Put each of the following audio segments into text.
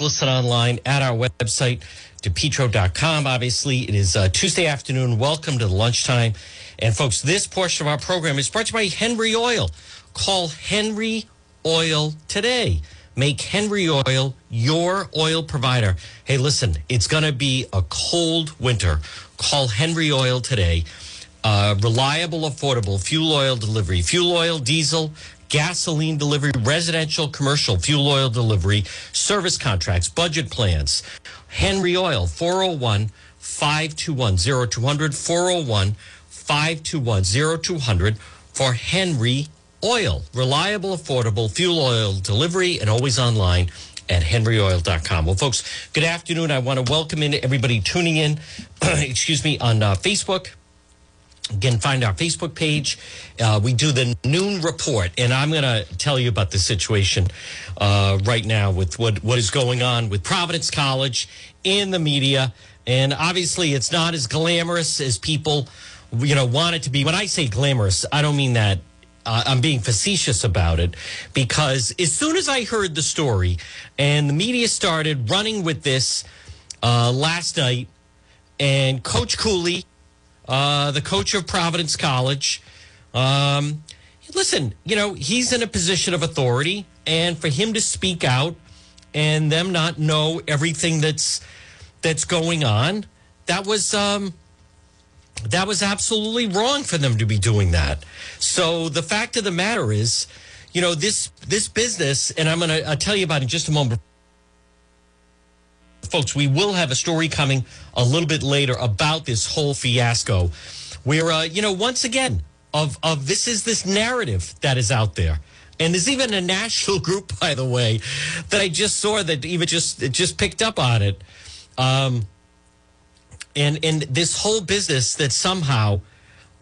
listen online at our website, depetro.com. Obviously, it is uh, Tuesday afternoon. Welcome to the lunchtime. And folks, this portion of our program is brought to you by Henry Oil. Call Henry Oil today. Make Henry Oil your oil provider. Hey, listen, it's going to be a cold winter. Call Henry Oil today. Uh, reliable, affordable fuel oil delivery, fuel oil, diesel, gasoline delivery, residential, commercial fuel oil delivery, service contracts, budget plans. Henry Oil, 401 521 0200, 401 521 0200 for Henry Oil. Reliable, affordable fuel oil delivery and always online at henryoil.com. Well, folks, good afternoon. I want to welcome in everybody tuning in, excuse me, on uh, Facebook. Again, find our Facebook page. Uh, we do the noon report, and I'm going to tell you about the situation uh, right now with what, what is going on with Providence College in the media. And obviously, it's not as glamorous as people, you know, want it to be. When I say glamorous, I don't mean that uh, I'm being facetious about it because as soon as I heard the story and the media started running with this uh, last night, and Coach Cooley, uh, the coach of Providence College, um, listen, you know, he's in a position of authority, and for him to speak out and them not know everything that's that's going on, that was um, that was absolutely wrong for them to be doing that. So the fact of the matter is, you know, this this business, and I'm going to tell you about it in just a moment. Folks, we will have a story coming a little bit later about this whole fiasco, where uh, you know, once again, of of this is this narrative that is out there. And there's even a national group, by the way, that I just saw that even just just picked up on it. Um, and and this whole business that somehow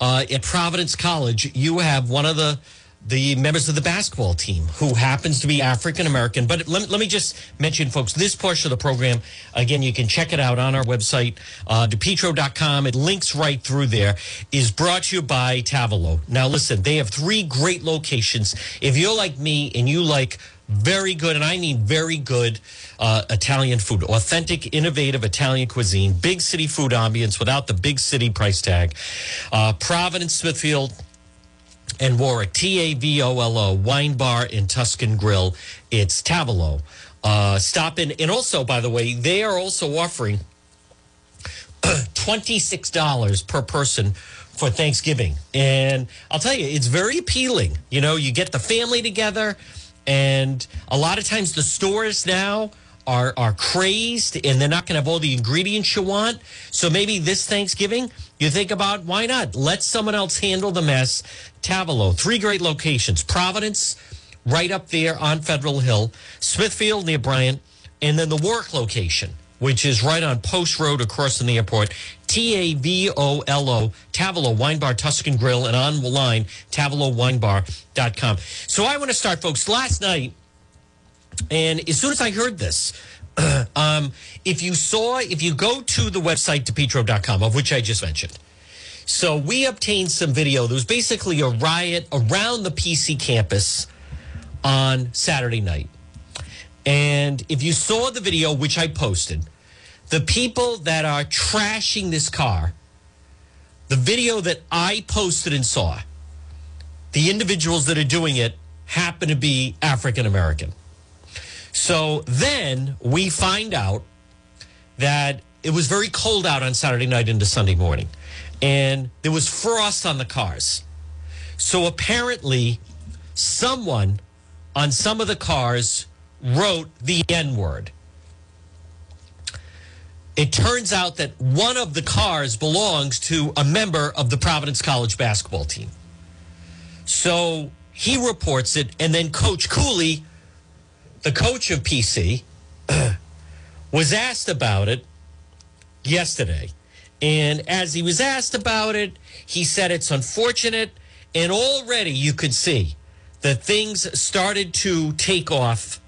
uh, at Providence College you have one of the the members of the basketball team who happens to be African American. But let, let me just mention, folks, this portion of the program, again, you can check it out on our website, uh, depetro.com. It links right through there, is brought to you by Tavolo. Now, listen, they have three great locations. If you're like me and you like very good, and I mean very good uh, Italian food, authentic, innovative Italian cuisine, big city food ambience without the big city price tag. Uh, Providence, Smithfield, and Warwick, T A V O L O, wine bar and Tuscan Grill. It's Tavolo. Uh, stop in. And also, by the way, they are also offering $26 per person for Thanksgiving. And I'll tell you, it's very appealing. You know, you get the family together, and a lot of times the stores now are are crazed and they're not going to have all the ingredients you want. So maybe this Thanksgiving, you think about why not? Let someone else handle the mess. Tavolo, three great locations. Providence, right up there on Federal Hill, Smithfield near Bryant, and then the Warwick location, which is right on Post Road across from the airport. T A V O L O, Tavolo Wine Bar Tuscan Grill, and online, TavolOWineBar.com. So I want to start, folks. Last night, and as soon as I heard this, um, if you saw, if you go to the website, depetro.com, of which I just mentioned, so we obtained some video. There was basically a riot around the PC campus on Saturday night. And if you saw the video, which I posted, the people that are trashing this car, the video that I posted and saw, the individuals that are doing it happen to be African American. So then we find out that it was very cold out on Saturday night into Sunday morning, and there was frost on the cars. So apparently, someone on some of the cars wrote the N word. It turns out that one of the cars belongs to a member of the Providence College basketball team. So he reports it, and then Coach Cooley the coach of PC, was asked about it yesterday. And as he was asked about it, he said it's unfortunate. And already you could see that things started to take off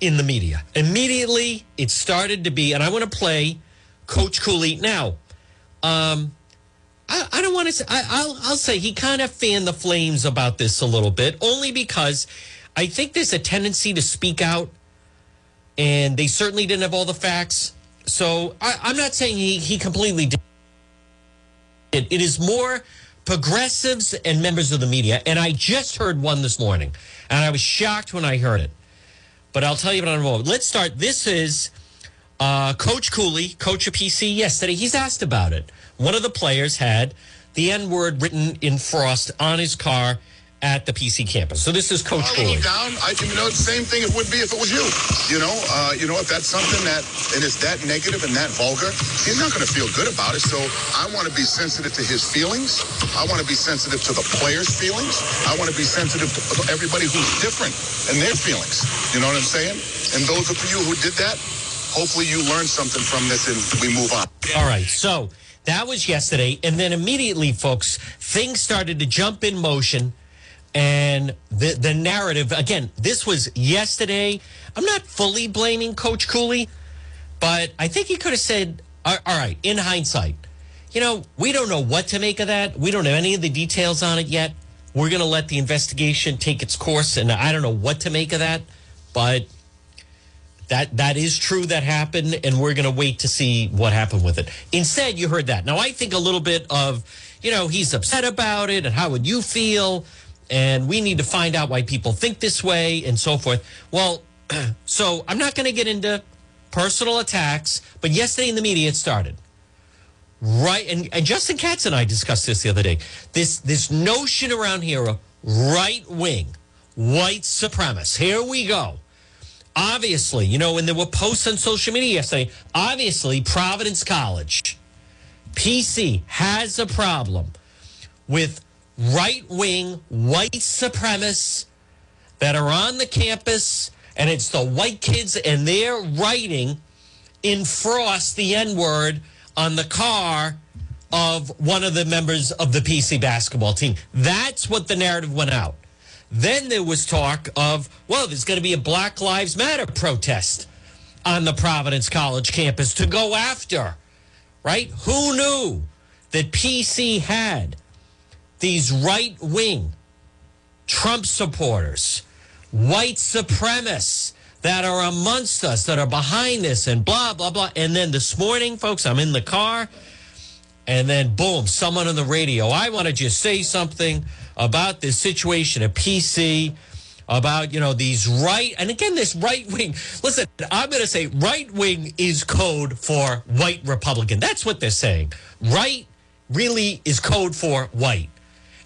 in the media. Immediately, it started to be, and I want to play Coach Cooley. Now, um, I, I don't want to say, I, will I'll say he kind of fanned the flames about this a little bit, only because I think there's a tendency to speak out and they certainly didn't have all the facts. So I, I'm not saying he, he completely did. It, it is more progressives and members of the media. And I just heard one this morning, and I was shocked when I heard it. But I'll tell you about it in a moment. Let's start. This is uh, Coach Cooley, coach of PC, yesterday. He's asked about it. One of the players had the N word written in frost on his car at the PC campus. So this is Coach Cooley. Down, I, you know, the same thing it would be if it was you. You know, uh, you know, if that's something that and it is that negative and that vulgar, he's not going to feel good about it. So I want to be sensitive to his feelings. I want to be sensitive to the players' feelings. I want to be sensitive to everybody who's different and their feelings. You know what I'm saying? And those of you who did that, hopefully you learned something from this and we move on. All right, so. That was yesterday. And then immediately, folks, things started to jump in motion and the the narrative again this was yesterday. I'm not fully blaming coach cooley but i think he could have said all right in hindsight you know we don't know what to make of that. We don't have any of the details on it yet. We're going to let the investigation take its course and i don't know what to make of that but that that is true that happened and we're going to wait to see what happened with it. Instead you heard that. Now i think a little bit of you know he's upset about it and how would you feel and we need to find out why people think this way and so forth. Well, so I'm not going to get into personal attacks, but yesterday in the media it started. Right, and, and Justin Katz and I discussed this the other day. This this notion around here of right wing, white supremacists. Here we go. Obviously, you know, when there were posts on social media yesterday, obviously Providence College, PC has a problem with right wing white supremacists that are on the campus, and it's the white kids, and they're writing in frost the N word on the car of one of the members of the PC basketball team. That's what the narrative went out. Then there was talk of, well, there's going to be a Black Lives Matter protest on the Providence College campus to go after, right? Who knew that PC had these right wing Trump supporters, white supremacists that are amongst us, that are behind this, and blah, blah, blah. And then this morning, folks, I'm in the car, and then boom, someone on the radio. I want to just say something about this situation at PC about you know these right and again this right wing listen i'm going to say right wing is code for white republican that's what they're saying right really is code for white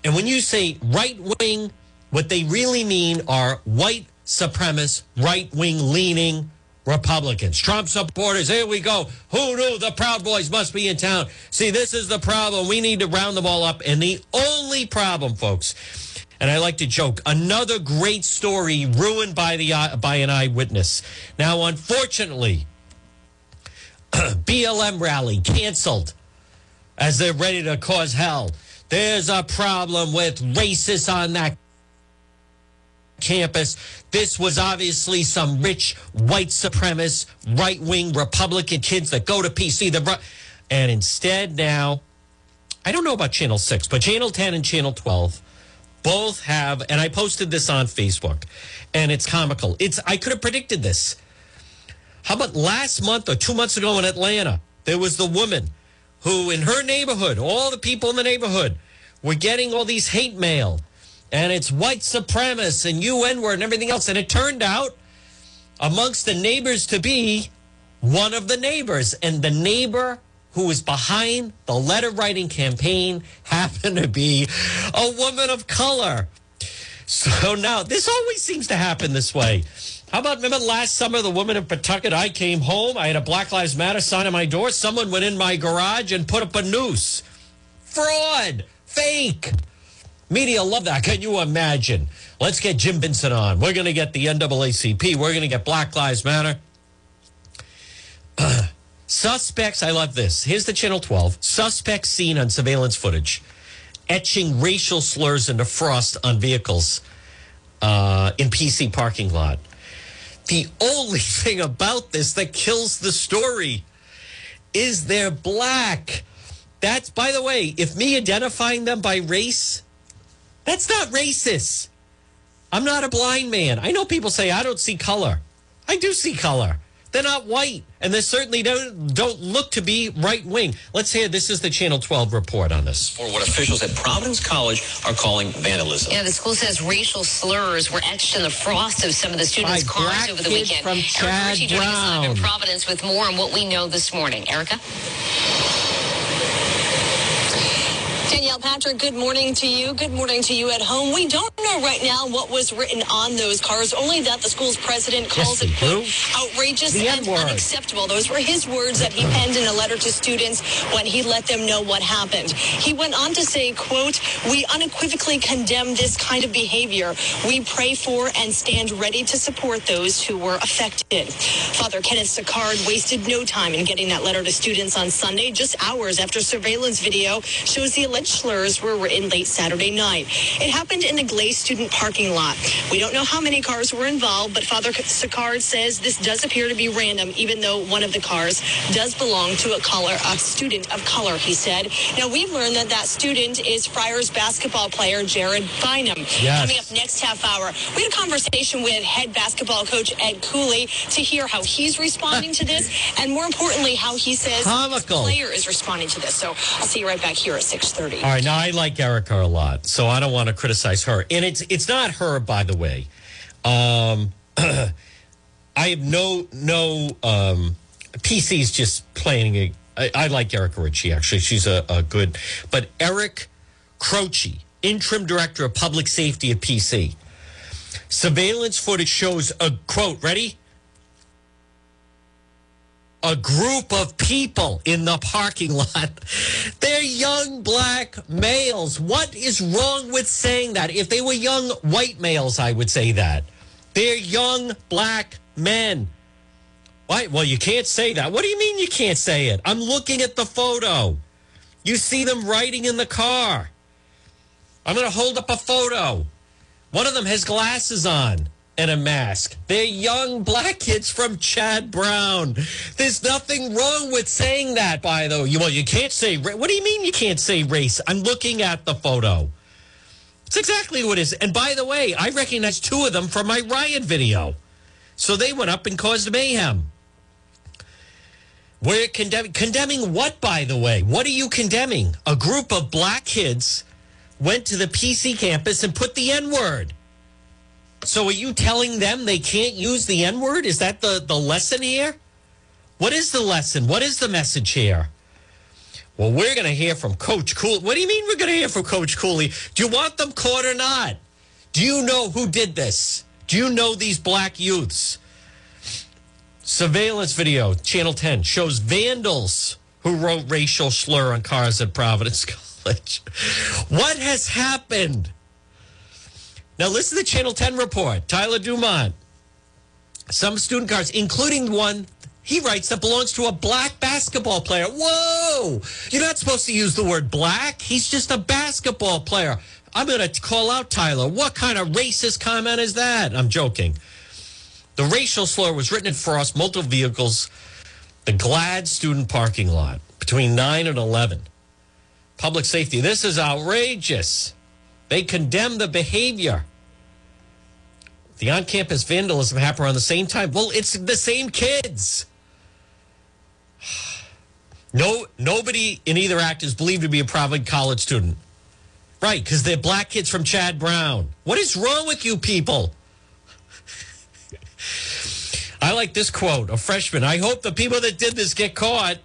and when you say right wing, what they really mean are white supremacist, right wing leaning Republicans. Trump supporters, here we go. Who knew the Proud Boys must be in town? See, this is the problem. We need to round them all up. And the only problem, folks, and I like to joke, another great story ruined by the uh, by an eyewitness. Now, unfortunately, BLM rally canceled as they're ready to cause hell. There's a problem with racists on that campus. This was obviously some rich white supremacist, right wing Republican kids that go to PC. The and instead now, I don't know about Channel 6, but Channel 10 and Channel 12 both have, and I posted this on Facebook, and it's comical. It's I could have predicted this. How about last month or two months ago in Atlanta? There was the woman who in her neighborhood, all the people in the neighborhood were getting all these hate mail and it's white supremacists and UN word and everything else. And it turned out amongst the neighbors to be one of the neighbors. And the neighbor who was behind the letter writing campaign happened to be a woman of color. So now this always seems to happen this way. How about remember last summer, the woman in Pawtucket? I came home. I had a Black Lives Matter sign on my door. Someone went in my garage and put up a noose. Fraud, fake. Media love that. Can you imagine? Let's get Jim Vincent on. We're going to get the NAACP. We're going to get Black Lives Matter. Suspects, I love this. Here's the Channel 12. Suspects seen on surveillance footage etching racial slurs into frost on vehicles uh, in PC parking lot. The only thing about this that kills the story is they're black. That's, by the way, if me identifying them by race, that's not racist. I'm not a blind man. I know people say I don't see color. I do see color. They're not white, and they certainly don't don't look to be right wing. Let's hear this is the Channel 12 report on this. For what officials at Providence College are calling vandalism. Yeah, the school says racial slurs were etched in the frost of some of the students' By cars over the kids weekend. from Erica Chad Ritchie joining us live in Brown. Providence with more on what we know this morning. Erica? Patrick, good morning to you. Good morning to you at home. We don't know right now what was written on those cars, only that the school's president calls Yes, it, quote, outrageous and unacceptable. Those were his words that he penned in a letter to students when he let them know what happened. He went on to say, quote, we unequivocally condemn this kind of behavior. We pray for and stand ready to support those who were affected. Father Kenneth Sicard wasted no time in getting that letter to students on Sunday, just hours after surveillance video shows the alleged slurs were written late Saturday night. It happened in the Glaze student parking lot. We don't know how many cars were involved, but Father Sicard says this does appear to be random, even though one of the cars does belong to a color, a student of color, he said. Now, we've learned that that student is Friars basketball player Jared Bynum. Yes. Coming up next half hour, we had a conversation with head basketball coach Ed Cooley to hear how he's responding to this, and more importantly, how he says Comical. his player is responding to this. So I'll see you right back here at 6:30. All right, now I like Erica a lot, so I don't want to criticize her. And it's it's not her, by the way. Um, I have no no um, PC's just playing. A, I, I like Erica Ritchie actually. She's a, a good, but Eric Croce, interim director of public safety at PC. Surveillance footage shows a quote. Ready? A group of people in the parking lot. They're young black males. What is wrong with saying that? If they were young white males, I would say that. They're young black men. Why? Well, you can't say that. What do you mean you can't say it? I'm looking at the photo. You see them riding in the car. I'm going to hold up a photo. One of them has glasses on and a mask. They're young black kids from Chad Brown. There's nothing wrong with saying that, by the way. Well, you can't say, what do you mean you can't say race? I'm looking at the photo. It's exactly what it is. And by the way, I recognize two of them from my riot video. So they went up and caused mayhem. We're condemning, condemning what, by the way? What are you condemning? A group of black kids went to the PC campus and put the N word. So are you telling them they can't use the N word? Is that the, the lesson here? What is the lesson? What is the message here? Well, we're going to hear from Coach Cooley. What do you mean we're going to hear from Coach Cooley? Do you want them caught or not? Do you know who did this? Do you know these black youths? Surveillance video, Channel 10, shows vandals who wrote racial slur on cars at Providence College. What has happened? Now, listen to the Channel 10 report. Tyler Dumont. Some student cards, including one he writes that belongs to a black basketball player. Whoa! You're not supposed to use the word black. He's just a basketball player. I'm going to call out Tyler. What kind of racist comment is that? I'm joking. The racial slur was written across multiple vehicles, the Glad student parking lot between 9 and 11. Public safety. This is outrageous. They condemn the behavior. The on campus vandalism happened around the same time. Well, it's the same kids. No, nobody in either act is believed to be a Providence College student. Right, because they're black kids from Chad Brown. What is wrong with you people? I like this quote, a freshman. I hope the people that did this get caught.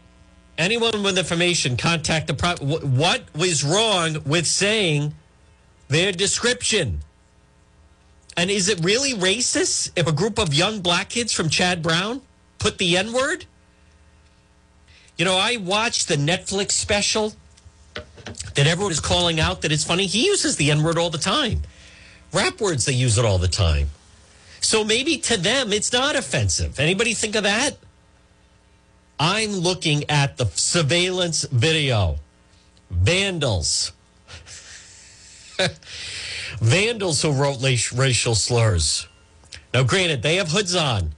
Anyone with information, contact the. Pro- what was wrong with saying their description? And is it really racist if a group of young black kids from Chad Brown put the N word? You know, I watched the Netflix special that everyone is calling out that it's funny. He uses the N word all the time. Rap words, they use it all the time. So maybe to them it's not offensive. Anybody think of that? I'm looking at the surveillance video. Vandals. Vandals who wrote racial slurs. Now, granted, they have hoods on,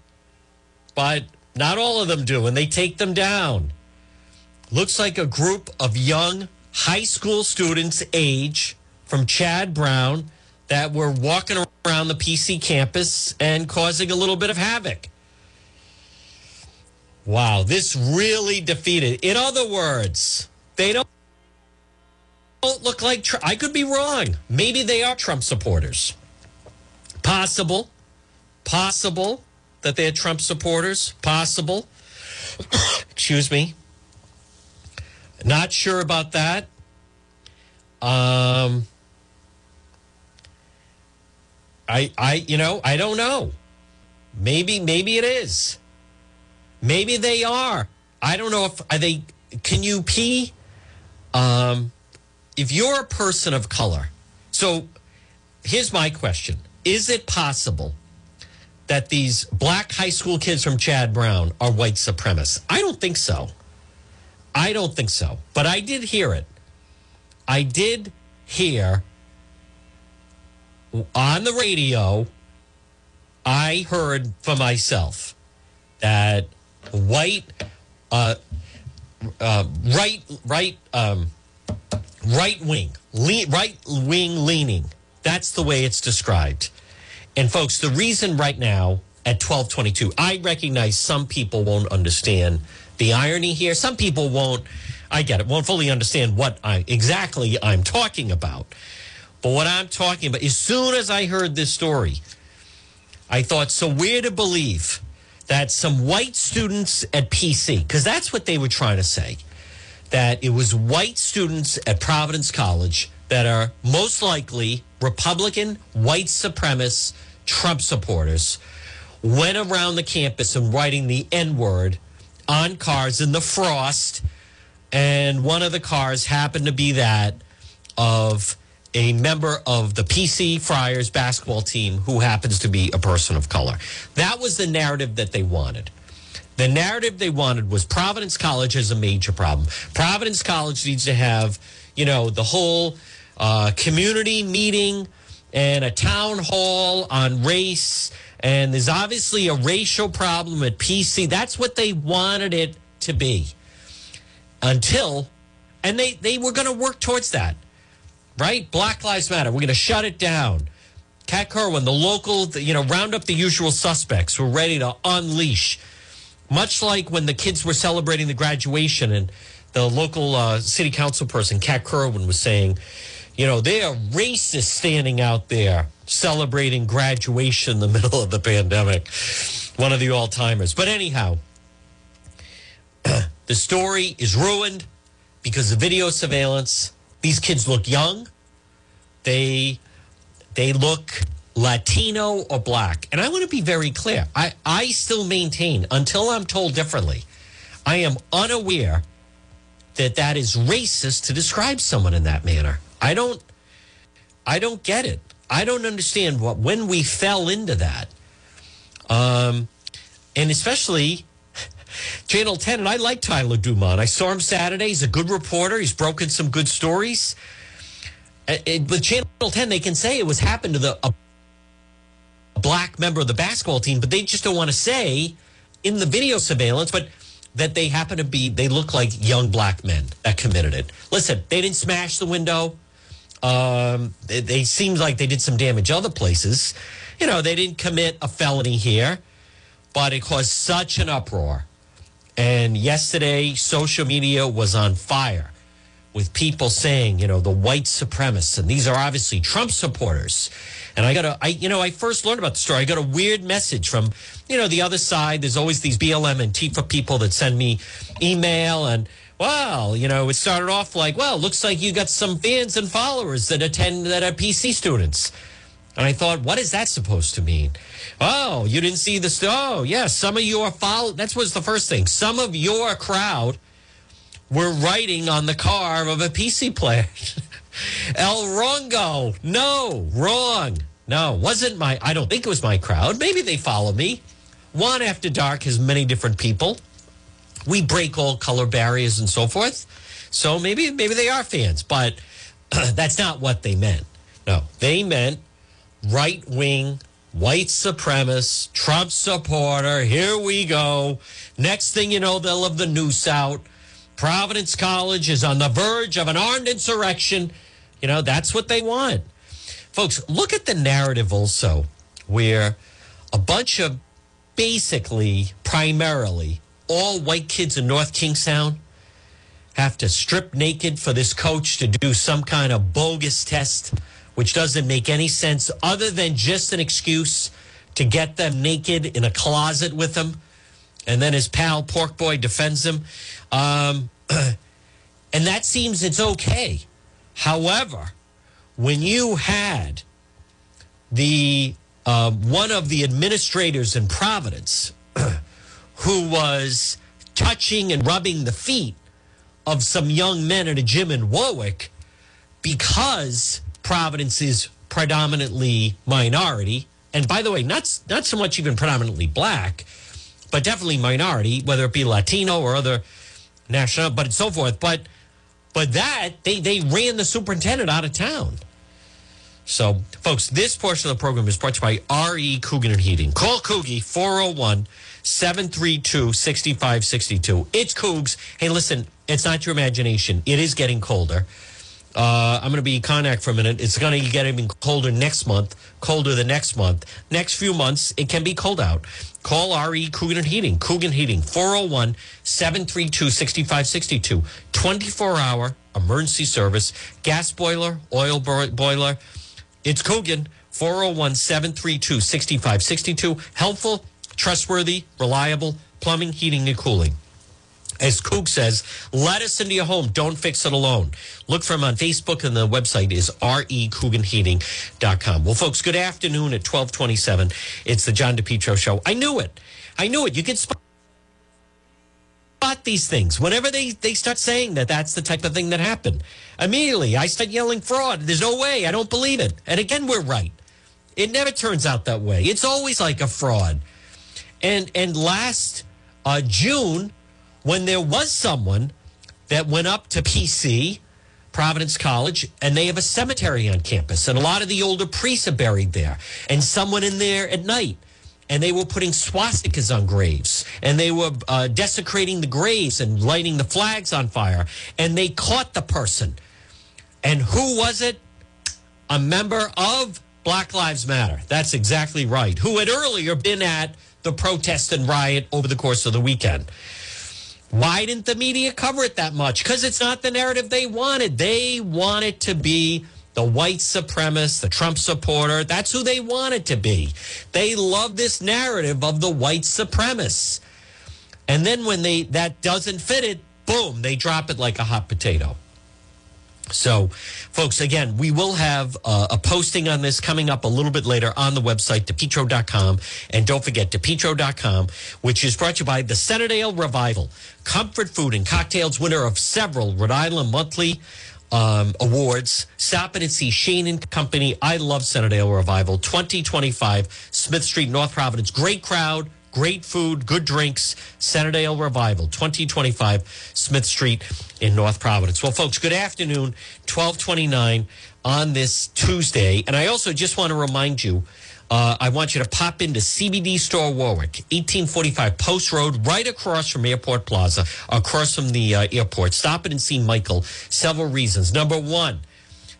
but not all of them do, and they take them down. Looks like a group of young high school students, age from Chad Brown, that were walking around the PC campus and causing a little bit of havoc. Wow, this really defeated. In other words, they don't don't look like I could be wrong. Maybe they are Trump supporters. Possible. Possible that they're Trump supporters. Possible. Excuse me. Not sure about that. Um I I you know, I don't know. Maybe maybe it is. Maybe they are. I don't know if are they can you pee um if you're a person of color. So here's my question. Is it possible that these black high school kids from Chad Brown are white supremacists? I don't think so. I don't think so. But I did hear it. I did hear on the radio, I heard for myself that white, uh, uh, right, right, um, right wing, le- right wing leaning. That's the way it's described. And folks, the reason right now at 1222, I recognize some people won't understand the irony here. Some people won't, I get it, won't fully understand what I exactly I'm talking about. But what I'm talking about, as soon as I heard this story, I thought, so where to believe that some white students at PC, because that's what they were trying to say, that it was white students at Providence College that are most likely Republican, white supremacist, Trump supporters, went around the campus and writing the N word on cars in the frost. And one of the cars happened to be that of a member of the PC Friars basketball team who happens to be a person of color. That was the narrative that they wanted. The narrative they wanted was Providence College has a major problem. Providence College needs to have, you know, the whole uh, community meeting and a town hall on race. And there's obviously a racial problem at PC. That's what they wanted it to be until, and they, they were going to work towards that right? Black Lives Matter. We're going to shut it down. Kat Kerwin, the local, you know, round up the usual suspects. We're ready to unleash. Much like when the kids were celebrating the graduation and the local uh, city council person, Kat Kerwin, was saying, you know, they are racists standing out there celebrating graduation in the middle of the pandemic. One of the all timers. But anyhow, the story is ruined because of video surveillance these kids look young. They they look Latino or black. And I want to be very clear. I, I still maintain, until I'm told differently, I am unaware that that is racist to describe someone in that manner. I don't I don't get it. I don't understand what when we fell into that. Um and especially Channel 10, and I like Tyler Dumont. I saw him Saturday. He's a good reporter. He's broken some good stories. With Channel 10, they can say it was happened to the a black member of the basketball team, but they just don't want to say in the video surveillance, but that they happen to be, they look like young black men that committed it. Listen, they didn't smash the window. Um, they, they seemed like they did some damage other places. You know, they didn't commit a felony here, but it caused such an uproar and yesterday, social media was on fire with people saying, you know, the white supremacists, and these are obviously Trump supporters. And I got a, I, you know, I first learned about the story. I got a weird message from, you know, the other side. There's always these BLM Antifa people that send me email and, well, you know, it started off like, well, looks like you got some fans and followers that attend that are PC students. And I thought, what is that supposed to mean? Oh, you didn't see the oh yes, yeah, some of your follow. That was the first thing. Some of your crowd were writing on the car of a PC player. El Rongo. No, wrong. No, wasn't my. I don't think it was my crowd. Maybe they follow me. One After Dark has many different people. We break all color barriers and so forth. So maybe maybe they are fans, but that's not what they meant. No, they meant right wing white supremacist, Trump supporter. Here we go. Next thing you know, they'll have the noose out. Providence College is on the verge of an armed insurrection. You know, that's what they want. Folks, look at the narrative also, where a bunch of basically, primarily all white kids in North Kingstown have to strip naked for this coach to do some kind of bogus test, which doesn't make any sense other than just an excuse to get them naked in a closet with him. And then his pal Pork Boy defends him. Um, and that seems it's okay. However, when you had the uh, one of the administrators in Providence who was touching and rubbing the feet of some young men at a gym in Warwick because Providence is predominantly minority. And by the way, not, not so much even predominantly black, but definitely minority, whether it be Latino or other national, but and so forth. But but that they, they ran the superintendent out of town. So, folks, this portion of the program is brought to you by RE Coogan and Heating. Call Coogie 401 732 6562. It's Coogs. Hey, listen, it's not your imagination. It is getting colder. Uh, I'm going to be Connack for a minute. It's going to get even colder next month, colder the next month. Next few months, it can be cold out. Call RE Coogan Heating, Coogan Heating, 401 732 6562. 24 hour emergency service, gas boiler, oil boiler. It's Coogan, 401 732 6562. Helpful, trustworthy, reliable plumbing, heating, and cooling. As Coog says, let us into your home. Don't fix it alone. Look for him on Facebook and the website is recooganheating.com. Well, folks, good afternoon at 1227. It's the John DePetro show. I knew it. I knew it. You can spot these things. Whenever they, they start saying that that's the type of thing that happened, immediately I start yelling fraud. There's no way. I don't believe it. And again, we're right. It never turns out that way. It's always like a fraud. And and last uh, June, when there was someone that went up to PC, Providence College, and they have a cemetery on campus, and a lot of the older priests are buried there, and someone in there at night. And they were putting swastikas on graves, and they were uh, desecrating the graves and lighting the flags on fire. And they caught the person. And who was it? A member of Black Lives Matter. That's exactly right. Who had earlier been at the protest and riot over the course of the weekend. Why didn't the media cover it that much? Because it's not the narrative they wanted. They wanted to be the white supremacist, the Trump supporter. That's who they wanted to be. They love this narrative of the white supremacists. And then when they that doesn't fit it, boom, they drop it like a hot potato. So, folks, again, we will have uh, a posting on this coming up a little bit later on the website, depetro.com. And don't forget, depetro.com, which is brought to you by the Centredale Revival, comfort food and cocktails, winner of several Rhode Island monthly um, awards. Stop in and see Shane and Company. I love Centredale Revival, 2025 Smith Street, North Providence. Great crowd Great food, good drinks. Centredale Revival, 2025 Smith Street in North Providence. Well, folks, good afternoon. 1229 on this Tuesday. And I also just want to remind you, uh, I want you to pop into CBD Store Warwick, 1845 Post Road, right across from Airport Plaza, across from the uh, airport. Stop it and see Michael. Several reasons. Number one,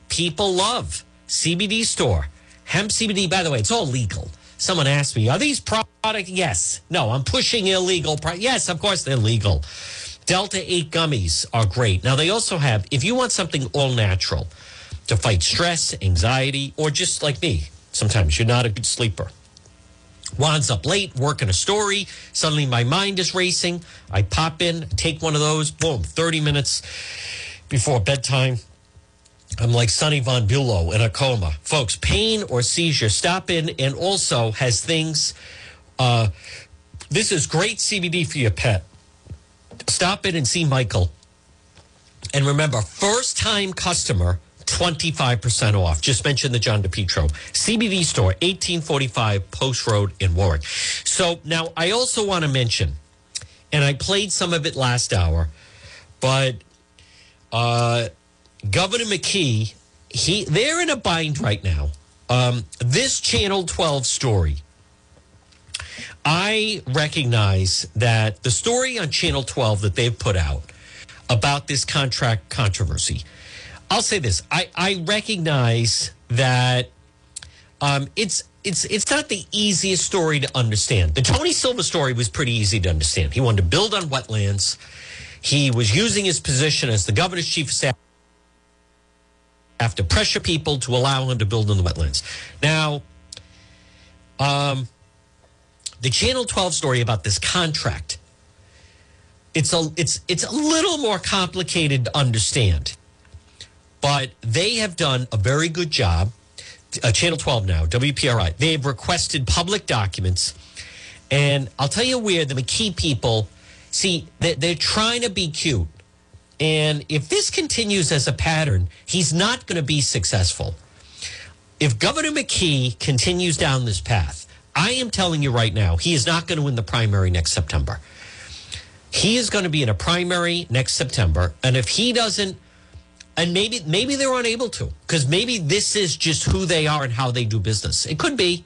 people love CBD Store. Hemp CBD, by the way, it's all legal. Someone asked me, are these products? Yes. No, I'm pushing illegal. Yes, of course they're legal. Delta 8 gummies are great. Now, they also have, if you want something all natural to fight stress, anxiety, or just like me, sometimes you're not a good sleeper. Wands up late, working a story. Suddenly my mind is racing. I pop in, take one of those, boom, 30 minutes before bedtime. I'm like Sunny Von Bulow in a coma. Folks, pain or seizure, stop in and also has things. Uh, this is great CBD for your pet. Stop in and see Michael. And remember, first time customer, 25% off. Just mention the John DePetro CBD store, 1845 Post Road in Warwick. So now I also want to mention, and I played some of it last hour, but uh, Governor McKee, he they're in a bind right now. Um, this Channel 12 story, I recognize that the story on Channel 12 that they've put out about this contract controversy, I'll say this: I, I recognize that um, it's it's it's not the easiest story to understand. The Tony Silva story was pretty easy to understand. He wanted to build on wetlands. He was using his position as the governor's chief of staff to pressure people to allow him to build on the wetlands. Now, um, the Channel 12 story about this contract, it's a it's it's a little more complicated to understand. But they have done a very good job. Uh, Channel 12 now, WPRI. They've requested public documents. And I'll tell you where the McKee people see they're, they're trying to be cute. And if this continues as a pattern, he's not going to be successful. If Governor McKee continues down this path, I am telling you right now, he is not going to win the primary next September. He is going to be in a primary next September. And if he doesn't, and maybe maybe they're unable to, because maybe this is just who they are and how they do business. It could be.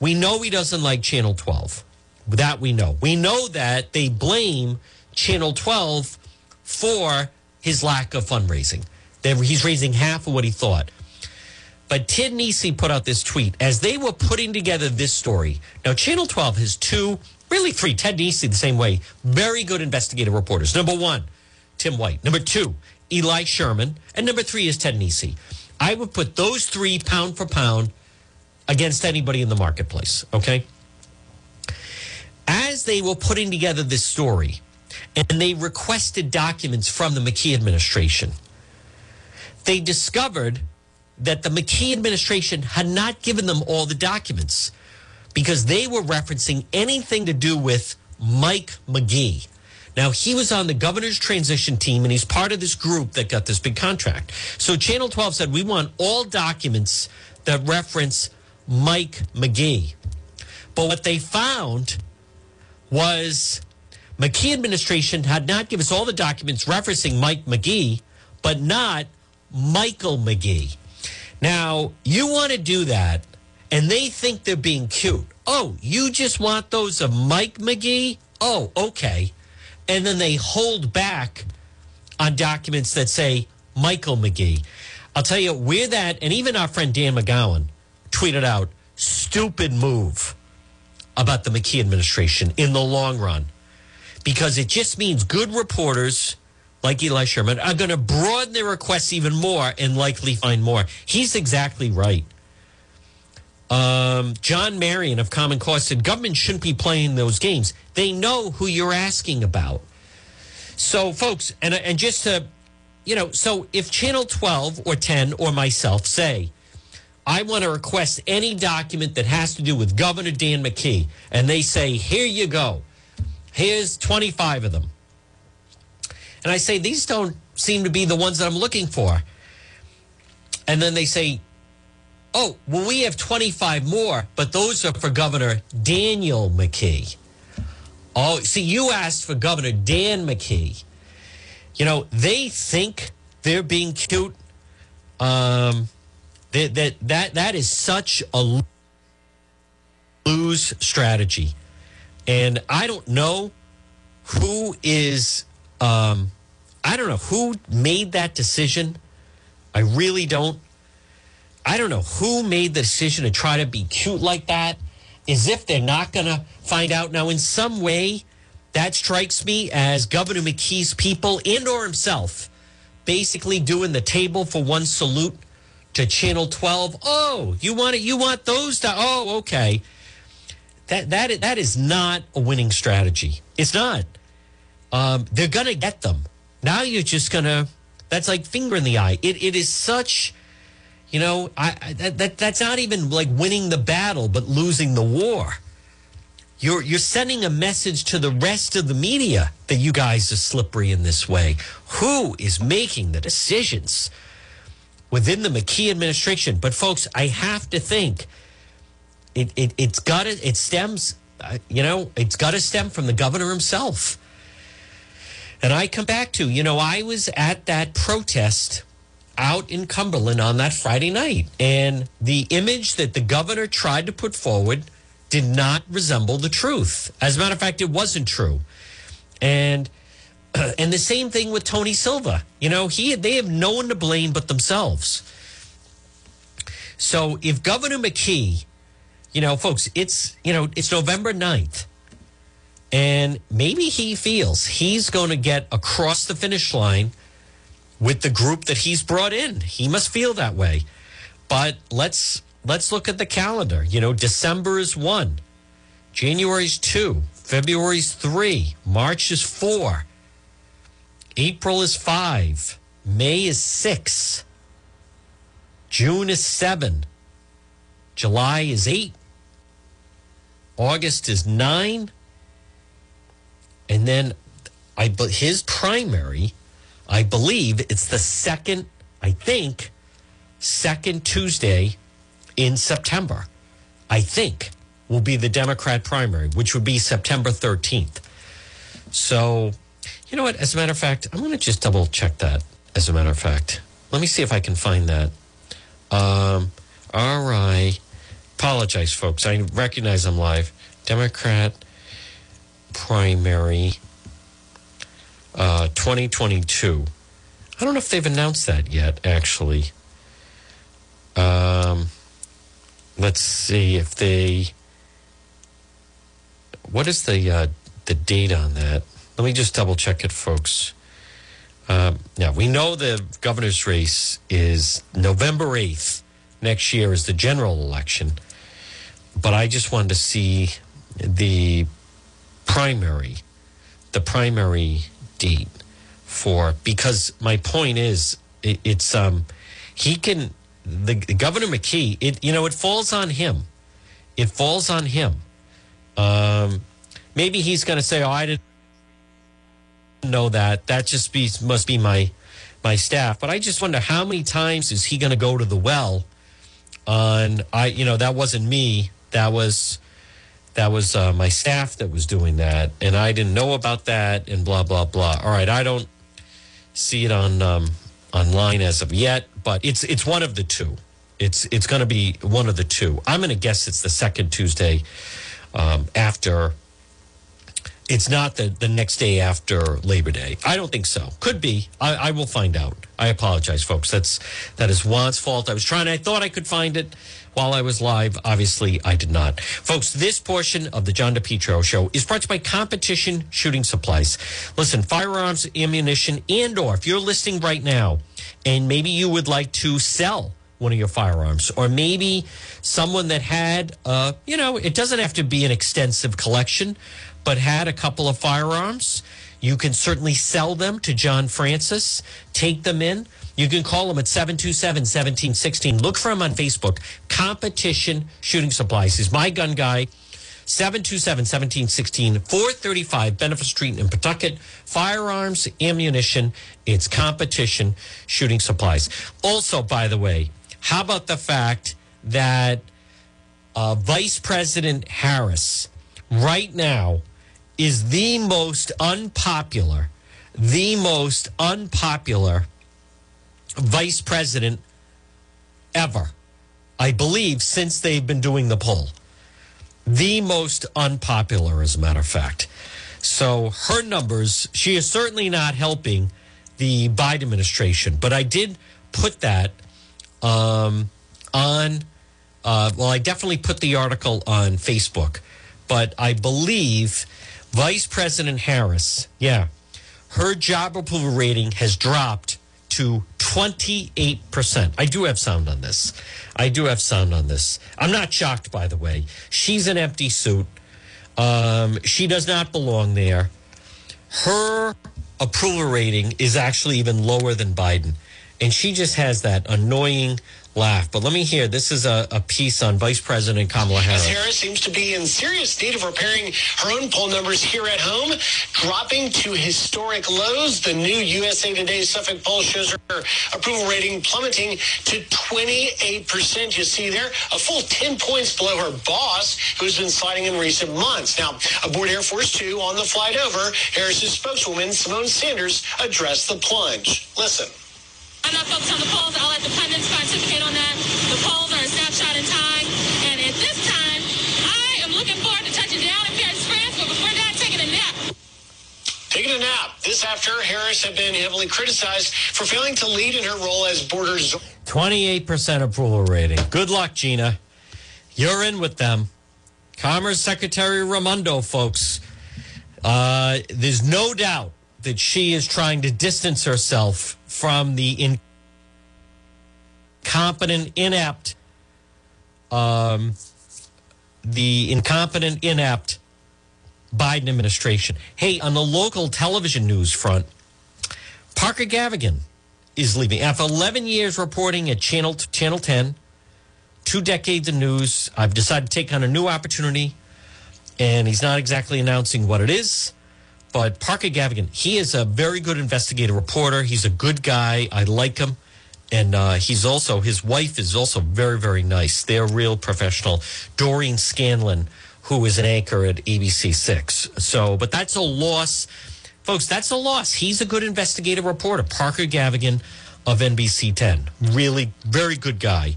We know he doesn't like Channel 12. That we know. We know that they blame Channel 12 for his lack of fundraising. He's raising half of what he thought. But Ted Nesi put out this tweet as they were putting together this story. Now, Channel 12 has two, really three, Ted Nesi the same way, very good investigative reporters. Number one, Tim White. Number two, Eli Sherman. And number three is Ted Nesi. I would put those three pound for pound against anybody in the marketplace, okay? As they were putting together this story, and they requested documents from the McKee administration. They discovered that the McKee administration had not given them all the documents because they were referencing anything to do with Mike Magee. Now, he was on the governor's transition team and he's part of this group that got this big contract. So, Channel 12 said, We want all documents that reference Mike Magee. But what they found was McKee administration had not given us all the documents referencing Mike Magee, but not Michael Magee. Now, you want to do that, and they think they're being cute. Oh, you just want those of Mike Magee? Oh, okay. And then they hold back on documents that say Michael Magee. I'll tell you where that, and even our friend Dan McGowan tweeted out, stupid move about the McKee administration in the long run because it just means good reporters like Eli Sherman are going to broaden their requests even more and likely find more. He's exactly right. Um, John Marion of Common Cause said government shouldn't be playing those games. They know who you're asking about. So, folks, and and just to, you know, so if Channel 12 or 10 or myself say, I want to request any document that has to do with Governor Dan McKee, and they say, here you go. Here's 25 of them. And I say, these don't seem to be the ones that I'm looking for. And then they say, oh, well, we have 25 more, but those are for Governor Daniel McKee. Oh, see, you asked for Governor Dan McKee. You know, they think they're being cute. Um, that, that, that, that is such a lose strategy. And I don't know who is, um, I don't know who made that decision. I really don't. I don't know who made the decision to try to be cute like that, as if they're not going to find out. Now, in some way, that strikes me as Governor McKee's people and or himself basically doing the table for one salute to Channel 12. Oh, you want it? You want those? To, oh, okay. That that that is not a winning strategy. It's not. Um, they're gonna get them. Now you're just gonna. That's like finger in the eye. It it is such. You know, I, I that that's not even like winning the battle, but losing the war. You're you're sending a message to the rest of the media that you guys are slippery in this way. Who is making the decisions within the McKee administration? But folks, I have to think it, it it's got to it stems uh, you know it's got to stem from the governor himself and i come back to. You know i was at that protest out in cumberland on that friday night and the image that the governor tried to put forward did not resemble the truth. As a matter of fact it wasn't true. And and the same thing with tony silva. You know he they have no one to blame but themselves. So if governor mckee you know, folks, it's, you know, it's November 9th. And maybe he feels he's going to get across the finish line with the group that he's brought in. He must feel that way. But let's let's look at the calendar. You know, December is 1. January's 2, February's 3, March is 4. April is 5, May is 6. June is 7. July is 8. August is 9. And then I but his primary, I believe it's the second, I think, second Tuesday in September. I think will be the Democrat primary, which would be September 13th. So, you know what? As a matter of fact, I'm going to just double check that. As a matter of fact, let me see if I can find that. Um, all right. Apologize, folks. I recognize I'm live. Democrat primary uh, 2022. I don't know if they've announced that yet, actually. Um, let's see if they. What is the uh, the date on that? Let me just double check it, folks. Um, now we know the governor's race is November eighth. Next year is the general election, but I just wanted to see the primary, the primary date for because my point is it, it's um he can the governor McKee it you know it falls on him. It falls on him. Um maybe he's going to say oh I didn't know that. That just be must be my my staff. But I just wonder how many times is he going to go to the well on I you know that wasn't me. That was that was uh, my staff that was doing that, and I didn't know about that, and blah blah blah. All right, I don't see it on um, online as of yet, but it's it's one of the two. It's it's going to be one of the two. I'm going to guess it's the second Tuesday um, after. It's not the, the next day after Labor Day. I don't think so. Could be. I, I will find out. I apologize, folks. That's that is Juan's fault. I was trying. I thought I could find it while I was live. Obviously, I did not. Folks, this portion of the John DePetro show is brought to you by Competition Shooting Supplies. Listen, firearms, ammunition, and or if you're listening right now and maybe you would like to sell one of your firearms or maybe someone that had uh, you know, it doesn't have to be an extensive collection, but had a couple of firearms, you can certainly sell them to John Francis, take them in you can call them at 727 1716. Look for him on Facebook. Competition Shooting Supplies. He's my gun guy. 727 1716 435 Benefit Street in Pawtucket. Firearms, ammunition. It's competition shooting supplies. Also, by the way, how about the fact that uh, Vice President Harris right now is the most unpopular, the most unpopular vice president ever, I believe, since they've been doing the poll. The most unpopular, as a matter of fact. So her numbers, she is certainly not helping the Biden administration. But I did put that um, on, uh, well, I definitely put the article on Facebook. But I believe Vice President Harris, yeah, her job approval rating has dropped to 28%. I do have sound on this. I do have sound on this. I'm not shocked, by the way. She's an empty suit. Um, she does not belong there. Her approval rating is actually even lower than Biden. And she just has that annoying laugh. But let me hear. This is a, a piece on Vice President Kamala Harris. As Harris seems to be in serious need of repairing her own poll numbers here at home, dropping to historic lows. The new USA Today Suffolk poll shows her approval rating plummeting to 28%. You see there, a full 10 points below her boss, who's been sliding in recent months. Now, aboard Air Force Two on the flight over, Harris's spokeswoman, Symone Sanders, addressed the plunge. Listen. I'm not focused on the polls. I'll let the pundits pontificate on that. The polls are a snapshot in time. And at this time, I am looking forward to touching down in Paris, France, but before that, taking a nap. Taking a nap. This after Harris had been heavily criticized for failing to lead in her role as border 28% approval rating. Good luck, Gina. You're in with them. Commerce Secretary Raimondo, folks. Uh, there's no doubt that she is trying to distance herself from the incompetent, inept, um, the incompetent, inept Biden administration. Hey, on the local television news front, Parker Gavigan is leaving after 11 years reporting at Channel Channel 10, two decades of news. I've decided to take on a new opportunity, and he's not exactly announcing what it is. But Parker Gavigan, he is a very good investigative reporter. He's a good guy. I like him. And uh, he's also, his wife is also very, very nice. They're real professional. Doreen Scanlon, who is an anchor at ABC 6. So, but that's a loss. Folks, that's a loss. He's a good investigative reporter. Parker Gavigan of NBC 10. Really, very good guy.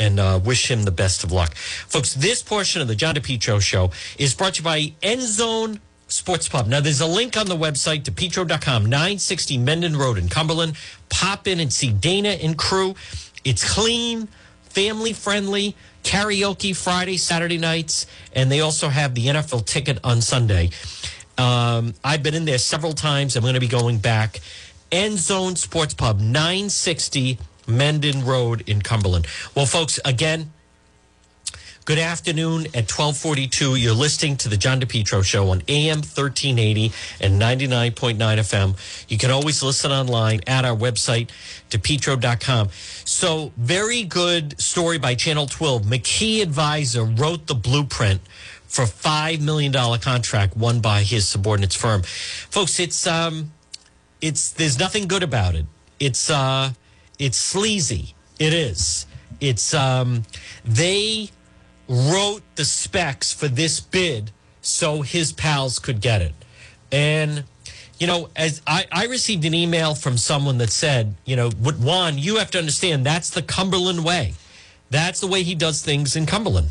And uh, wish him the best of luck. Folks, this portion of the John DePetro show is brought to you by End Zone Sports Pub. Now, there's a link on the website, depetro.com, 960 Mendon Road in Cumberland. Pop in and see Dana and crew. It's clean, family friendly, karaoke Friday, Saturday nights, and they also have the NFL ticket on Sunday. Um, I've been in there several times. I'm going to be going back. End Zone Sports Pub, 960 Mendon Road in Cumberland. Well, folks, again, Good afternoon at 1242. You're listening to the John DePetro Show on AM 1380 and 99.9 FM. You can always listen online at our website, depetro.com. So, very good story by Channel 12. McKee Advisor wrote the blueprint for $5 million contract won by his subordinates firm. Folks, it's, um, it's, there's nothing good about it. It's, uh, it's sleazy. It is. It's, um, they, wrote the specs for this bid so his pals could get it. And, you know, as I, I received an email from someone that said, you know, Juan, you have to understand that's the Cumberland way. That's the way he does things in Cumberland.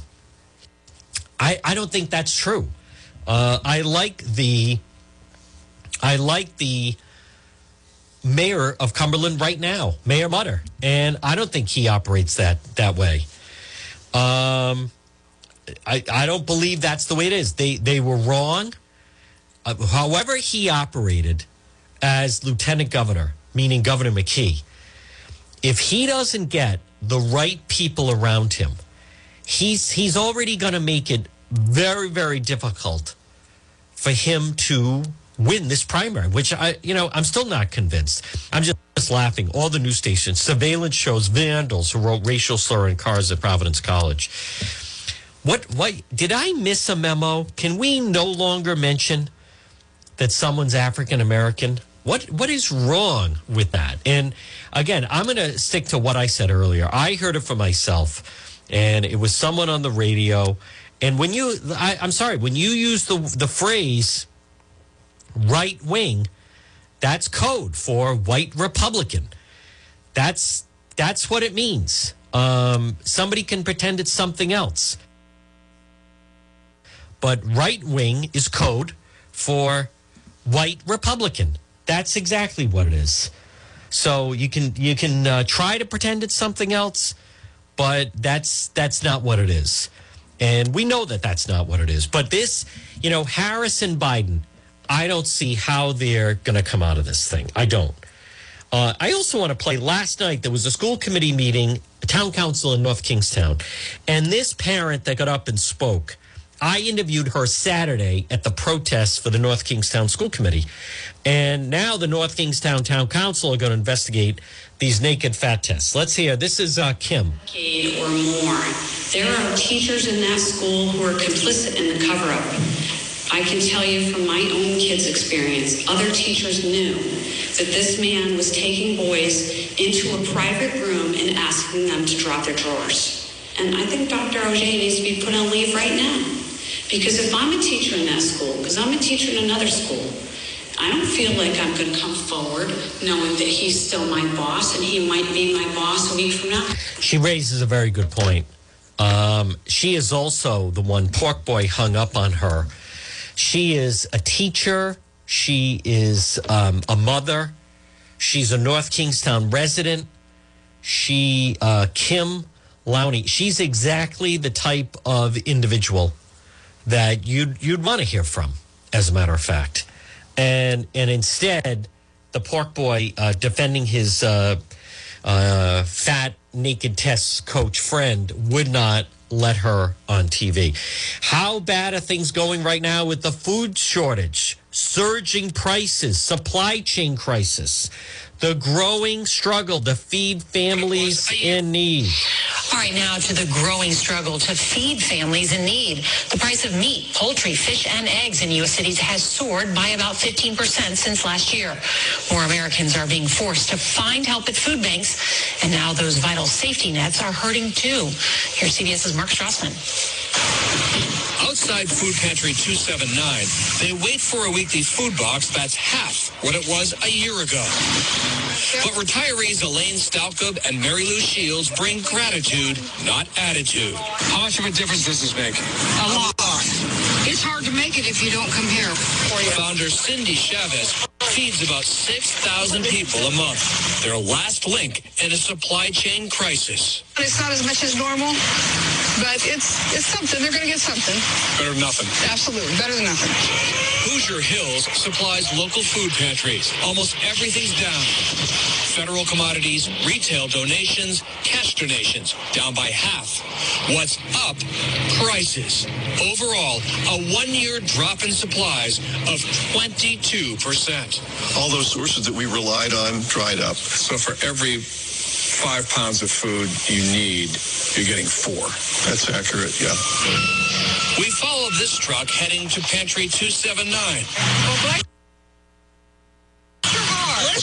I, I don't think that's true. Uh, I like the I like the mayor of Cumberland right now, Mayor Mutter, and I don't think he operates that that way. Um, I, I don't believe that's the way it is. They they were wrong. Uh, however, he operated as lieutenant governor, meaning Governor McKee. If he doesn't get the right people around him, he's he's already going to make it very very difficult for him to win this primary. Which I you know I'm still not convinced. I'm just just laughing. All the news stations, surveillance shows vandals who wrote racial slur in cars at Providence College. What what did I miss a memo? Can we no longer mention that someone's African American? What what is wrong with that? And again, I'm going to stick to what I said earlier. I heard it for myself, and it was someone on the radio. And when you, I, I'm sorry, when you use the the phrase right wing, that's code for white Republican. That's that's what it means. Um, somebody can pretend it's something else but right wing is code for white Republican. That's exactly what it is. So you can you can uh, try to pretend it's something else, but that's that's not what it is, and we know that that's not what it is. But this, you know, Harris and Biden, I don't see how they're going to come out of this thing. I don't. Uh, I also want to play. Last night there was a school committee meeting, a town council in North Kingstown, and this parent that got up and spoke I interviewed her Saturday at the protest for the North Kingstown School Committee. And now the North Kingstown Town Council are going to investigate these naked fat tests. Let's hear. This is uh, Kim. Or more. There are teachers in that school who are complicit in the cover up. I can tell you from my own kids' experience, other teachers knew that this man was taking boys into a private room and asking them to drop their drawers. And I think Dr. Auger needs to be put on leave right now. Because if I'm a teacher in that school, because I'm a teacher in another school, I don't feel like I'm going to come forward knowing that he's still my boss and he might be my boss a week from now. She raises a very good point. Um, she is also the one Pork Boy hung up on her. She is a teacher. She is um, a mother. She's a North Kingstown resident. She, uh, Kim, Lowney. She's exactly the type of individual that you'd you'd want to hear from, as a matter of fact. And and instead, the pork boy uh, defending his uh, uh, fat naked test coach friend would not let her on TV. How bad are things going right now with the food shortage, surging prices, supply chain crisis? The growing struggle to feed families in need. All right, now to the growing struggle to feed families in need. The price of meat, poultry, fish, and eggs in U.S. cities has soared by about 15% since last year. More Americans are being forced to find help at food banks, and now those vital safety nets are hurting too. Here's CBS's Mark Strassmann. Outside Food Pantry 279, they wait for a weekly food box that's half what it was a year ago. But retirees Elaine Stalkub and Mary Lou Shields bring gratitude, not attitude. How much of a difference does this make? A lot. It's hard to make it if you don't come here. Founder Cindy Chavez feeds about 6,000 people a month. Their last link in a supply chain crisis. It's not as much as normal, but it's it's something. They're going to get something. Better than nothing. Absolutely. Better than nothing. Hoosier Hills supplies local food pantries. Almost everything's down. Federal commodities, retail donations, cash donations down by half. What's up? Prices. Overall, a one-year drop in supplies of 22%. All those sources that we relied on dried up. So for every five pounds of food you need, you're getting four. That's accurate, yeah. We followed this truck heading to Pantry 279. Well, black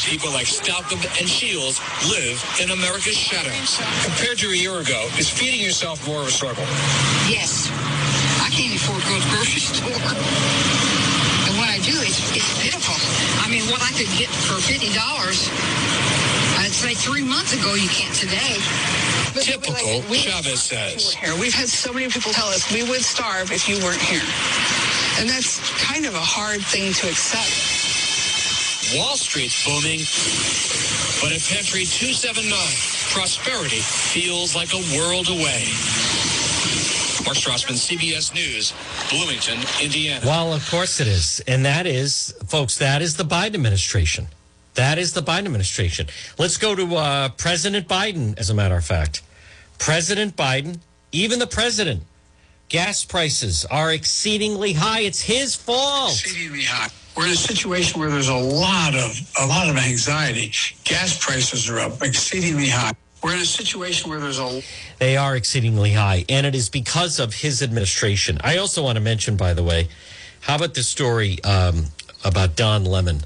people like Stalkub and Shields live in America's shadows. Compared to a year ago, is feeding yourself more of a struggle? Yes. I can't afford to go to the grocery store. And when I do, is, it's pitiful. I mean, what I could get for $50, I'd say three months ago, you can't today. But Typical, we- Chavez says. here. We've had so many people tell us we would starve if you weren't here. And that's kind of a hard thing to accept. Wall Street's booming, but at Pantry 279, prosperity feels like a world away. Mark Strassmann, CBS News, Bloomington, Indiana. Well, of course it is. And that is, folks, that is the Biden administration. That is the Biden administration. Let's go to uh, President Biden, as a matter of fact. President Biden, even the president, gas prices are exceedingly high. It's his fault. exceedingly high. We're in a situation where there's a lot of a lot of anxiety. Gas prices are up exceedingly high. We're in a situation where there's a They are exceedingly high, and it is because of his administration. I also want to mention, by the way, how about the story um, about Don Lemon?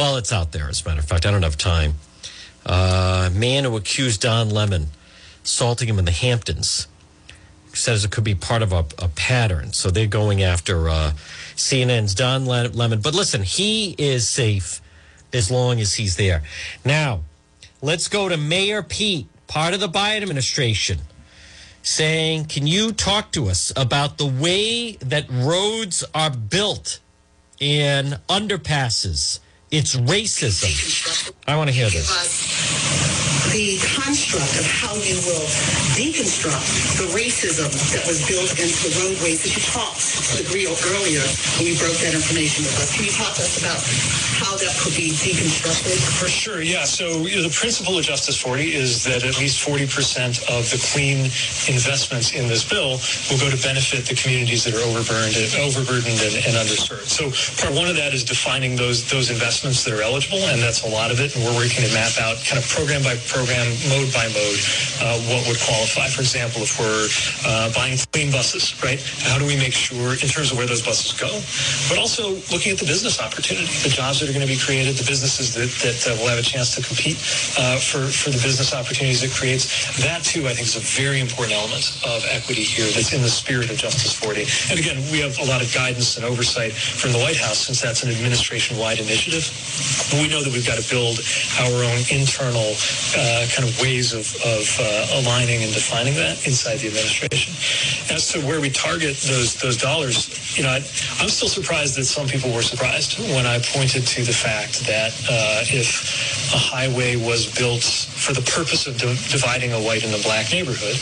Well, it's out there, as a matter of fact. I don't have time. Uh, man who accused Don Lemon assaulting him in the Hamptons says it could be part of a, a pattern. So they're going after uh, CNN's Don Le- Lemon. But listen, he is safe as long as he's there. Now, let's go to Mayor Pete, part of the Biden administration, saying, Can you talk to us about the way that roads are built and underpasses? It's racism. I want to hear this. The construct of how you will deconstruct the racism that was built into the roadways that you talked to the earlier when we broke that information with us. Can you talk to us about how that could be deconstructed? For sure, yeah. So you know, the principle of Justice 40 is that at least 40% of the clean investments in this bill will go to benefit the communities that are overburdened, overburdened and, and underserved. So part one of that is defining those those investments that are eligible, and that's a lot of it. And we're working to map out kind of program by program, mode by mode, uh, what would qualify. For example, if we're uh, buying clean buses, right? How do we make sure in terms of where those buses go, but also looking at the business opportunity, the jobs that are going to be created, the businesses that, that uh, will have a chance to compete uh, for, for the business opportunities it creates. That, too, I think is a very important element of equity here that's in the spirit of Justice 40. And again, we have a lot of guidance and oversight from the White House since that's an administration-wide initiative. But we know that we've got to build our own internal uh, kind of ways of, of uh, aligning and defining that inside the administration. As to where we target those those dollars, you know, I, I'm still surprised that some people were surprised when I pointed to the fact that uh, if a highway was built for the purpose of di- dividing a white and a black neighborhood,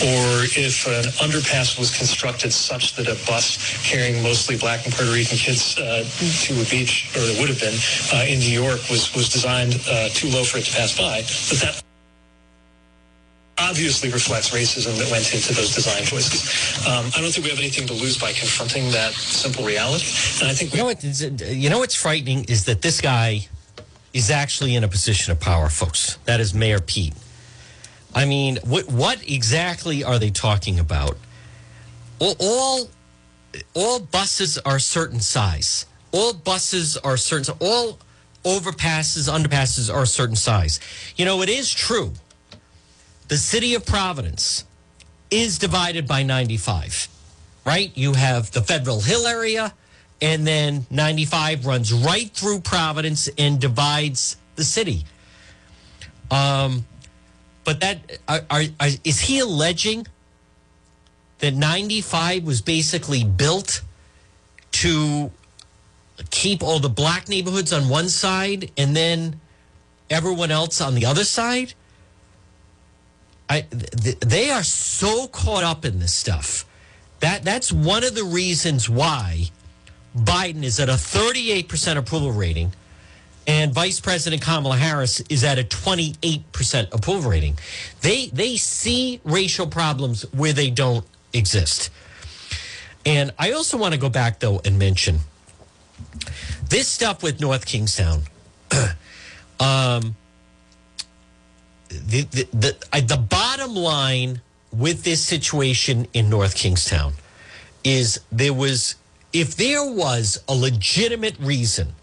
or if an underpass was constructed such that a bus carrying mostly black and Puerto Rican kids uh, to a beach, or it would have been uh, in New York, was was designed uh, too low for it to pass by, but that obviously reflects racism that went into those design choices. Um, I don't think we have anything to lose by confronting that simple reality. And I think we You know what? You know what's frightening is that this guy is actually in a position of power, folks. That is Mayor Pete. I mean, what what exactly are they talking about? All all, all buses are certain size. All buses are certain. All overpasses, underpasses are a certain size. You know, it is true. The city of Providence is divided by 95, right? You have the Federal Hill area, and then 95 runs right through Providence and divides the city. Um, but that are, are, is he alleging that 95 was basically built to keep all the black neighborhoods on one side and then everyone else on the other side? I, th- they are so caught up in this stuff. That that's one of the reasons why Biden is at a 38% approval rating and Vice President Kamala Harris is at a 28% approval rating. They they see racial problems where they don't exist. And I also want to go back though and mention this stuff with North Kingstown. um, the the the, the bottom line with this situation in North Kingstown is there was if there was a legitimate reason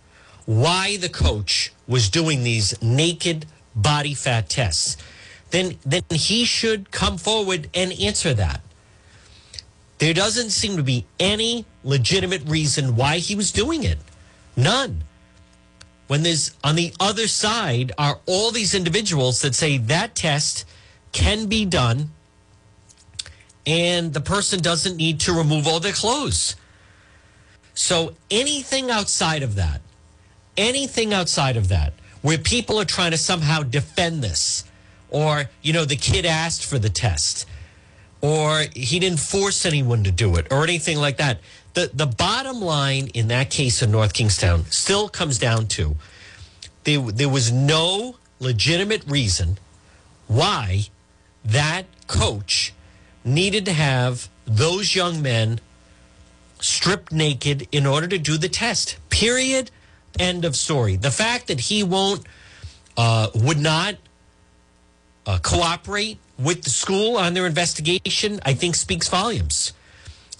why the coach was doing these naked body fat tests, then then he should come forward and answer that. There doesn't seem to be any legitimate reason why he was doing it. None. When there's on the other side are all these individuals that say that test can be done and the person doesn't need to remove all their clothes. So anything outside of that, anything outside of that, where people are trying to somehow defend this, or, you know, the kid asked for the test, or he didn't force anyone to do it, or anything like that. The, the bottom line in that case in North Kingstown still comes down to there, there was no legitimate reason why that coach needed to have those young men stripped naked in order to do the test. Period. End of story. The fact that he won't, uh, would not uh, cooperate with the school on their investigation, I think speaks volumes.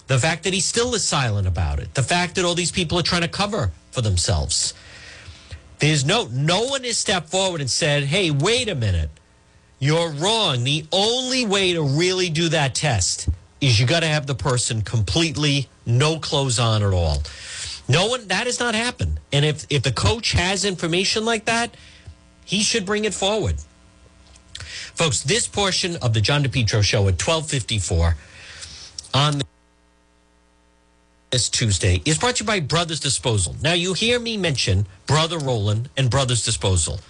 The fact that he still is silent about it. The fact that all these people are trying to cover for themselves. There's no, no one has stepped forward and said, hey, wait a minute. You're wrong. The only way to really do that test is you got to have the person completely no clothes on at all. No one that has not happened. And if if the coach has information like that, he should bring it forward. Folks, this portion of the John DePetro show at 1254 on this Tuesday is brought to you by Brothers Disposal. Now you hear me mention Brother Roland and Brothers Disposal.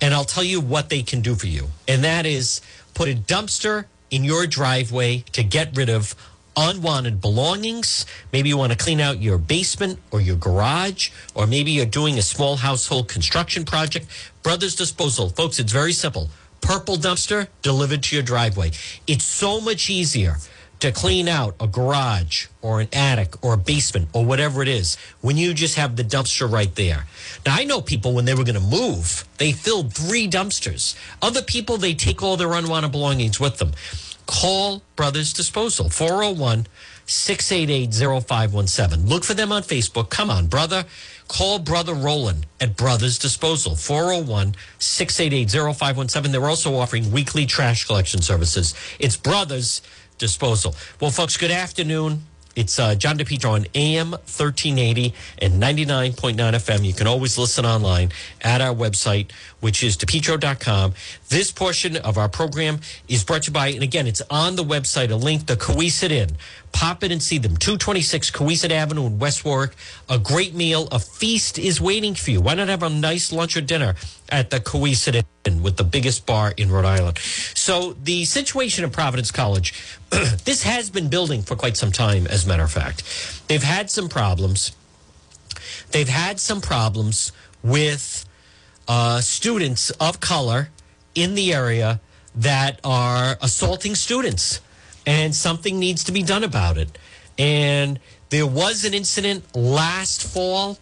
And I'll tell you what they can do for you. And that is put a dumpster in your driveway to get rid of unwanted belongings. Maybe you want to clean out your basement or your garage, or maybe you're doing a small household construction project. Brothers Disposal, folks, it's very simple. Purple dumpster delivered to your driveway. It's so much easier to clean out a garage or an attic or a basement or whatever it is when you just have the dumpster right there. Now, I know people when they were going to move, they filled three dumpsters. Other people, they take all their unwanted belongings with them. Call Brothers Disposal, 401 688 0517. Look for them on Facebook. Come on, brother. Call Brother Roland at Brothers Disposal, 401 688 0517. They're also offering weekly trash collection services. It's Brothers Disposal. Well, folks, good afternoon. It's uh, John DePetro on AM 1380 and 99.9 FM. You can always listen online at our website, which is DePetro.com. This portion of our program is brought to you by, and again, it's on the website, a link to Cowesett Inn. Pop in and see them. 226 Cowesett Avenue in West Warwick. A great meal, a feast is waiting for you. Why not have a nice lunch or dinner at the Cowesett Inn with the biggest bar in Rhode Island? So the situation at Providence College, this has been building for quite some time, as a matter of fact. They've had some problems. They've had some problems with uh, students of color in the area that are assaulting students, and something needs to be done about it. And there was an incident last fall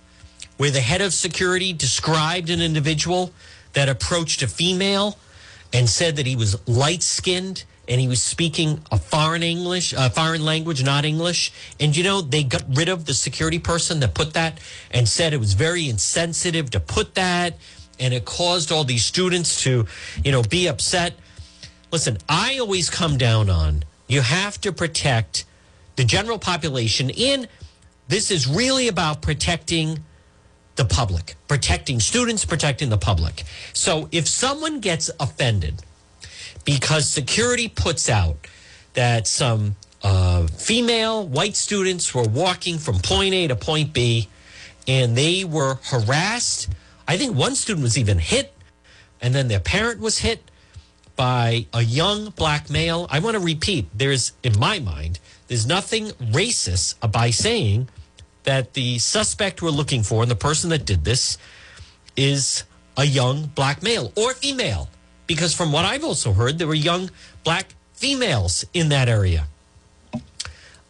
where the head of security described an individual that approached a female and said that he was light skinned and he was speaking a foreign English, a foreign language, not English. And you know, they got rid of the security person that put that and said it was very insensitive to put that and it caused all these students to, you know, be upset. Listen, I always come down on you have to protect the general population in this is really about protecting the public, protecting students, protecting the public. So if someone gets offended because security puts out that some uh, female white students were walking from point A to point B and they were harassed, I think one student was even hit, and then their parent was hit by a young black male. I want to repeat there's, in my mind, there's nothing racist by saying that the suspect we're looking for and the person that did this is a young black male or female. Because from what I've also heard, there were young black females in that area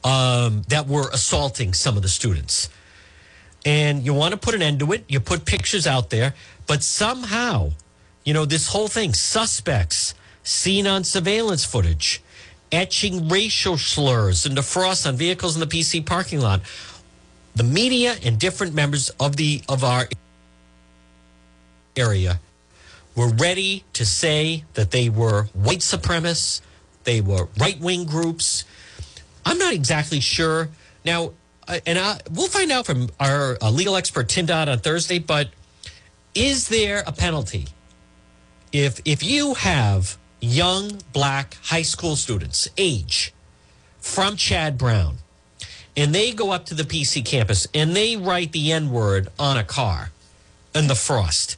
um, that were assaulting some of the students. And you want to put an end to it. You put pictures out there, but somehow, you know, this whole thing, suspects seen on surveillance footage, etching racial slurs into frost on vehicles in the PC parking lot. The media and different members of the of our area were ready to say that they were white supremacists, they were right wing groups. I'm not exactly sure. Now, and I, we'll find out from our uh, legal expert Tim Dodd on Thursday, but is there a penalty if if you have young black high school students age from Chad Brown and they go up to the PC campus and they write the N word on a car in the frost?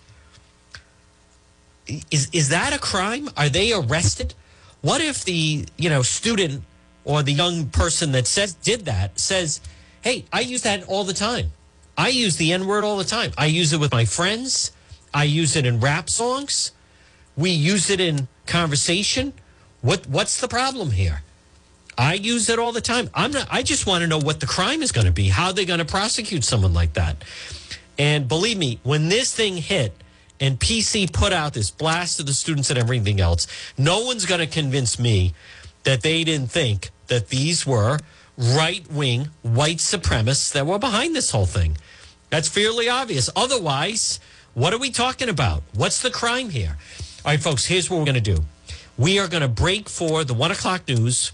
Is is that a crime? Are they arrested? What if the you know student or the young person that says did that says, "Hey, I use that all the time. I use the N word all the time. I use it with my friends. I use it in rap songs. We use it in conversation. What what's the problem here? I use it all the time. I'm not. I just want to know what the crime is going to be. How they're going to prosecute someone like that. And believe me, when this thing hit and PC put out this blast to the students and everything else, no one's going to convince me that they didn't think that these were right wing white supremacists that were behind this whole thing. That's fairly obvious. Otherwise, what are we talking about? What's the crime here? All right, folks, here's what we're going to do. We are going to break for the one o'clock news.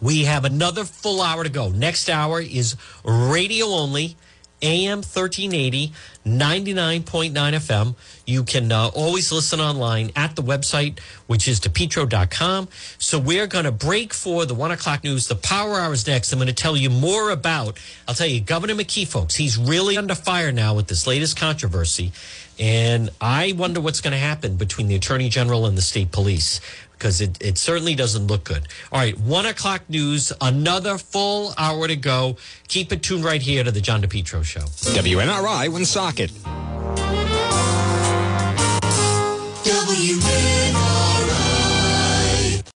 We have another full hour to go. Next hour is radio only. AM 1380, 99.9 FM. You can uh, always listen online at the website, which is depetro.com. So we're going to break for the one o'clock news. The power hour is next. I'm going to tell you more about, I'll tell you, Governor McKee, folks, he's really under fire now with this latest controversy. And I wonder what's going to happen between the attorney general and the state police because it, it certainly doesn't look good. All right, one o'clock news, another full hour to go. Keep it tuned right here to the John DePetro Show. WNRI Socket.